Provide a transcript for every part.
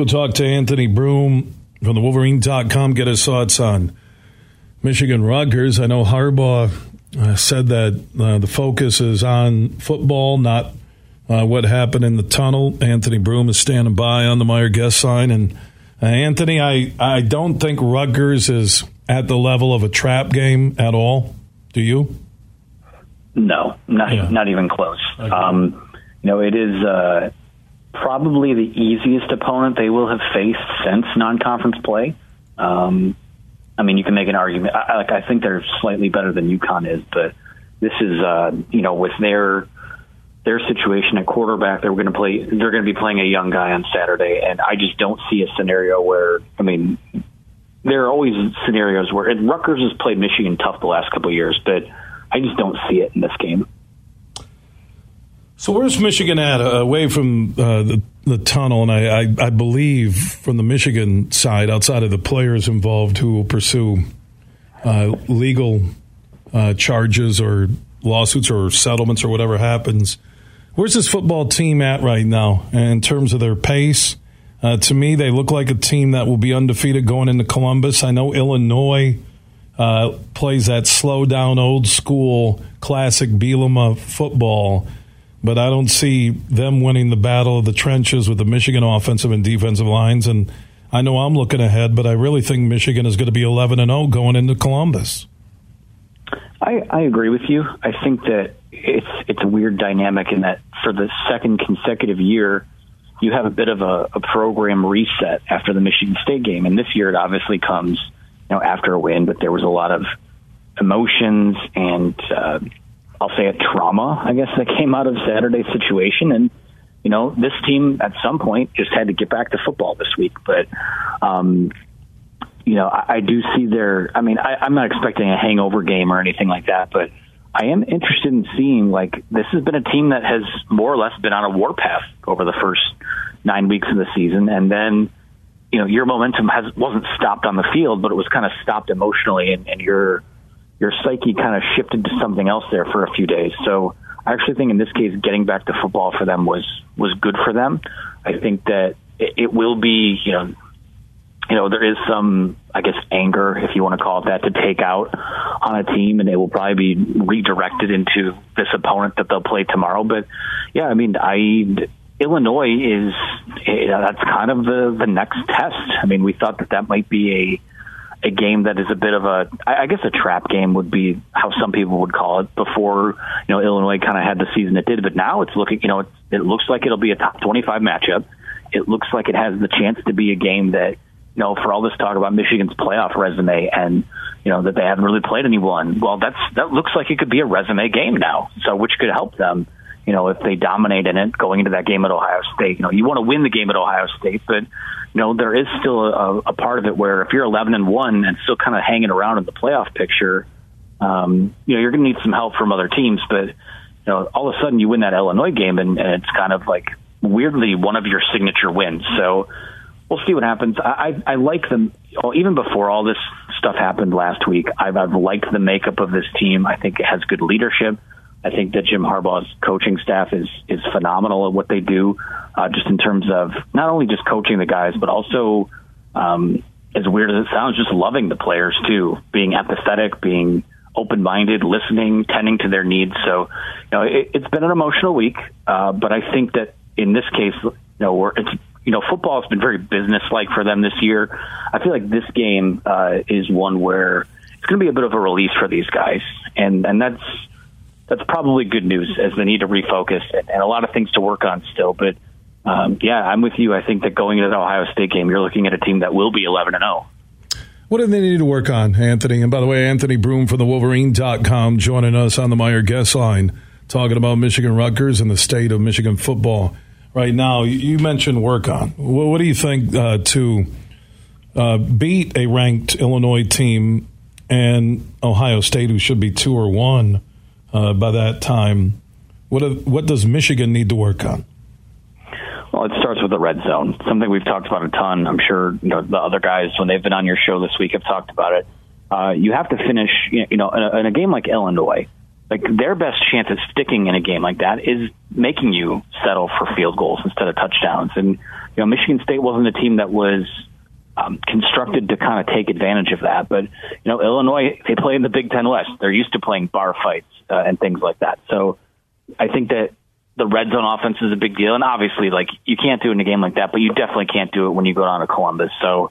go talk to Anthony Broome from the Wolverine.com, get his thoughts on Michigan Rutgers. I know Harbaugh uh, said that uh, the focus is on football, not uh, what happened in the tunnel. Anthony Broome is standing by on the Meijer guest sign. And uh, Anthony, I, I don't think Rutgers is at the level of a trap game at all. Do you? No, not yeah. not even close. Okay. Um, you know, it is uh, probably the easiest opponent they will have faced since non-conference play. Um, I mean, you can make an argument. I, like I think they're slightly better than UConn is, but this is uh, you know with their their situation at quarterback, they're going to play. They're going to be playing a young guy on Saturday, and I just don't see a scenario where. I mean, there are always scenarios where and Rutgers has played Michigan tough the last couple of years, but I just don't see it in this game. So where's Michigan at uh, away from uh, the, the tunnel? And I, I, I, believe from the Michigan side, outside of the players involved who will pursue uh, legal uh, charges or lawsuits or settlements or whatever happens, where's this football team at right now in terms of their pace? Uh, to me, they look like a team that will be undefeated going into Columbus. I know Illinois plays that slow down, old school, classic Bielema football, but I don't see them winning the battle of the trenches with the Michigan offensive and defensive lines. And I know I'm looking ahead, but I really think Michigan is going to be 11 and 0 going into Columbus. I, I agree with you. I think that it's it's a weird dynamic in that for the second consecutive year, you have a bit of a, a program reset after the Michigan State game, and this year it obviously comes you know, after a win, but there was a lot of emotions and uh, I'll say a trauma, I guess, that came out of Saturday's situation. And, you know, this team at some point just had to get back to football this week. But, um, you know, I, I do see their, I mean, I, I'm not expecting a hangover game or anything like that, but I am interested in seeing, like, this has been a team that has more or less been on a warpath over the first nine weeks of the season. And then, you know your momentum has wasn't stopped on the field, but it was kind of stopped emotionally, and, and your your psyche kind of shifted to something else there for a few days. So I actually think in this case, getting back to football for them was was good for them. I think that it, it will be, you know, you know, there is some, I guess, anger, if you want to call it that, to take out on a team, and they will probably be redirected into this opponent that they'll play tomorrow. But yeah, I mean, I Illinois is eh, that's kind of the the next test. I mean, we thought that that might be a game that is a bit of a I guess a trap game would be how some people would call it before you know Illinois kind of had the season it did, but now it's looking you know it, it looks like it'll be a top 25 matchup. It looks like it has the chance to be a game that you know for all this talk about Michigan's playoff resume and you know that they haven't really played anyone. Well, that's that looks like it could be a resume game now, so which could help them you know, if they dominate in it going into that game at Ohio State. You know, you want to win the game at Ohio State, but you know, there is still a, a part of it where if you're 11 and one and still kind of hanging around in the playoff picture, um, you know, you're going to need some help from other teams. But you know, all of a sudden you win that Illinois game, and, and it's kind of like weirdly one of your signature wins. So we'll see what happens. I, I, I like them. Even before all this stuff happened last week, I've, I've liked the makeup of this team. I think it has good leadership. I think that Jim Harbaugh's coaching staff is is phenomenal at what they do, uh, just in terms of not only just coaching the guys, but also, um, as weird as it sounds, just loving the players too, being empathetic, being open minded, listening, tending to their needs. So, you know, it, has been an emotional week, uh, but I think that in this case, you know, where it's you know, football has been very business like for them this year. I feel like this game uh, is one where it's going to be a bit of a release for these guys, and and that's that's probably good news as they need to refocus and, and a lot of things to work on still. But um, yeah, I'm with you. I think that going into the Ohio State game, you're looking at a team that will be 11 and 0. What do they need to work on, Anthony? And by the way, Anthony Broome from the Wolverine.com joining us on the Meijer guest line, talking about Michigan Rutgers and the state of Michigan football right now. You mentioned work on. What do you think uh, to uh, beat a ranked Illinois team and Ohio State, who should be two or one? Uh, by that time. What what does Michigan need to work on? Well, it starts with the red zone. Something we've talked about a ton. I'm sure you know the other guys when they've been on your show this week have talked about it. Uh, you have to finish, you know, in a, in a game like Illinois. like their best chance of sticking in a game like that is making you settle for field goals instead of touchdowns. And you know, Michigan State wasn't a team that was um, constructed to kind of take advantage of that. But you know, Illinois they play in the Big Ten West. They're used to playing bar fights uh, and things like that. So I think that the red zone offense is a big deal. And obviously, like you can't do it in a game like that, but you definitely can't do it when you go down to Columbus. So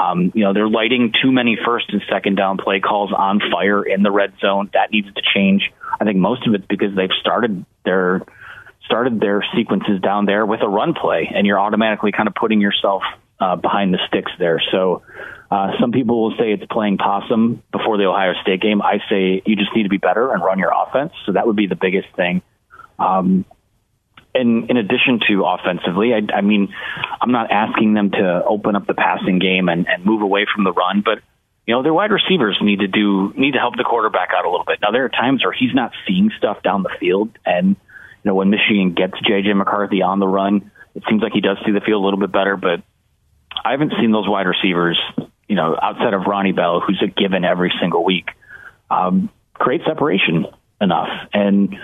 um, you know, they're lighting too many first and second down play calls on fire in the red zone. That needs to change. I think most of it's because they've started their started their sequences down there with a run play, and you're automatically kind of putting yourself uh, behind the sticks there. So uh, some people will say it's playing possum before the Ohio State game. I say you just need to be better and run your offense. So that would be the biggest thing. Um, and in addition to offensively, I, I mean, I'm not asking them to open up the passing game and, and move away from the run, but you know, their wide receivers need to do need to help the quarterback out a little bit. Now there are times where he's not seeing stuff down the field, and you know when Michigan gets JJ McCarthy on the run, it seems like he does see the field a little bit better. But I haven't seen those wide receivers, you know, outside of Ronnie Bell, who's a given every single week, um, create separation enough. And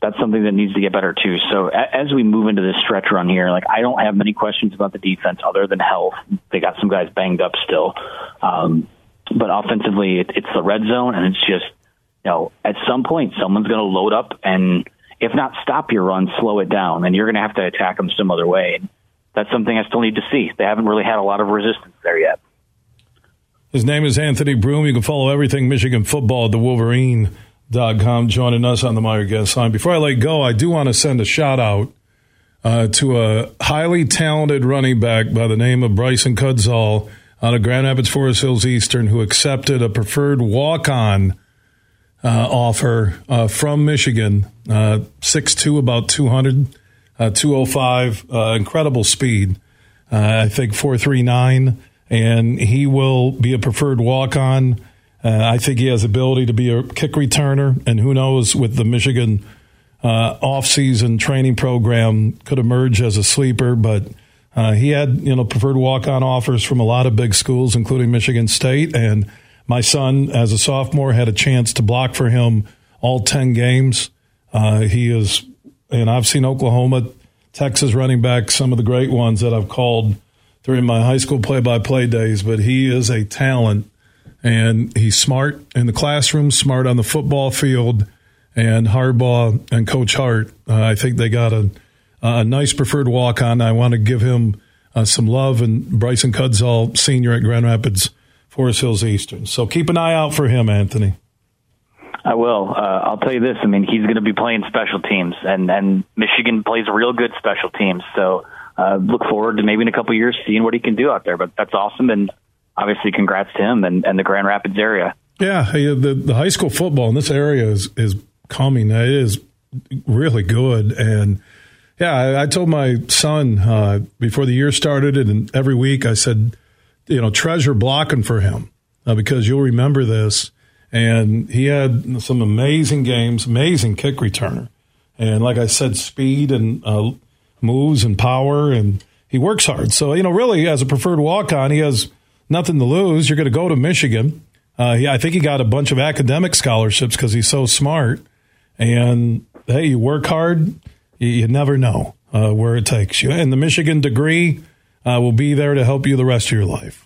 that's something that needs to get better too. So as we move into this stretch run here, like I don't have many questions about the defense other than health. They got some guys banged up still, um, but offensively, it, it's the red zone, and it's just you know at some point someone's going to load up and if not stop your run, slow it down, and you're going to have to attack them some other way. And that's something I still need to see. They haven't really had a lot of resistance there yet. His name is Anthony Broome. You can follow everything Michigan football at the Wolverine com joining us on the Meijer guest line. Before I let go, I do want to send a shout out uh, to a highly talented running back by the name of Bryson Kuzdzal out of Grand Rapids Forest Hills Eastern who accepted a preferred walk on uh, offer uh, from Michigan. Uh, 6'2, about 200, uh, 205, uh, incredible speed. Uh, I think 439. And he will be a preferred walk on. Uh, I think he has ability to be a kick returner, and who knows with the Michigan uh, offseason training program could emerge as a sleeper. But he had you know preferred walk on offers from a lot of big schools, including Michigan State. And my son, as a sophomore, had a chance to block for him all ten games. Uh, he is, and I've seen Oklahoma, Texas running back, some of the great ones that I've called during my high school play by play days. But he is a talent and he's smart in the classroom, smart on the football field. And Harbaugh and Coach Hart, uh, I think they got a, a nice preferred walk on. I want to give him uh, some love and Bryson Kuzdzal, senior at Grand Rapids, Forest Hills Eastern. So keep an eye out for him, Anthony. I will. Uh, I'll tell you this. I mean, he's going to be playing special teams, and and Michigan plays real good special teams. So uh, look forward to maybe in a couple years seeing what he can do out there. But that's awesome, and obviously, congrats to him and, and the Grand Rapids area. Yeah, the the high school football in this area is is coming. It is really good, and yeah, I, I told my son uh, before the year started, and every week I said, you know, treasure blocking for him uh, because you'll remember this. And he had some amazing games, amazing kick returner, and like I said, speed and uh, moves and power, and he works hard. So you know, really, as a preferred walk on, he has nothing to lose. You're going to go to Michigan. Uh, he, I think he got a bunch of academic scholarships because he's so smart. And hey, you work hard, you, you never know uh, where it takes you. And the Michigan degree uh, will be there to help you the rest of your life.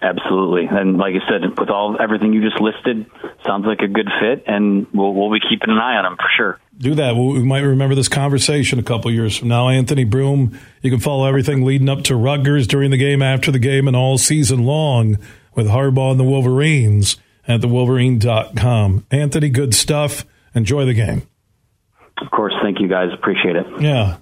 Absolutely, and like I said, with all everything you just listed, sounds like a good fit, and we'll we'll be keeping an eye on him for sure. Do that. We might remember this conversation a couple years from now. Anthony Broome, You can follow everything leading up to Rutgers during the game, after the game, and all season long with Harbaugh and the Wolverines at thewolverine.com. Anthony, good stuff. Enjoy the game. Of course. Thank you, guys. Appreciate it. Yeah.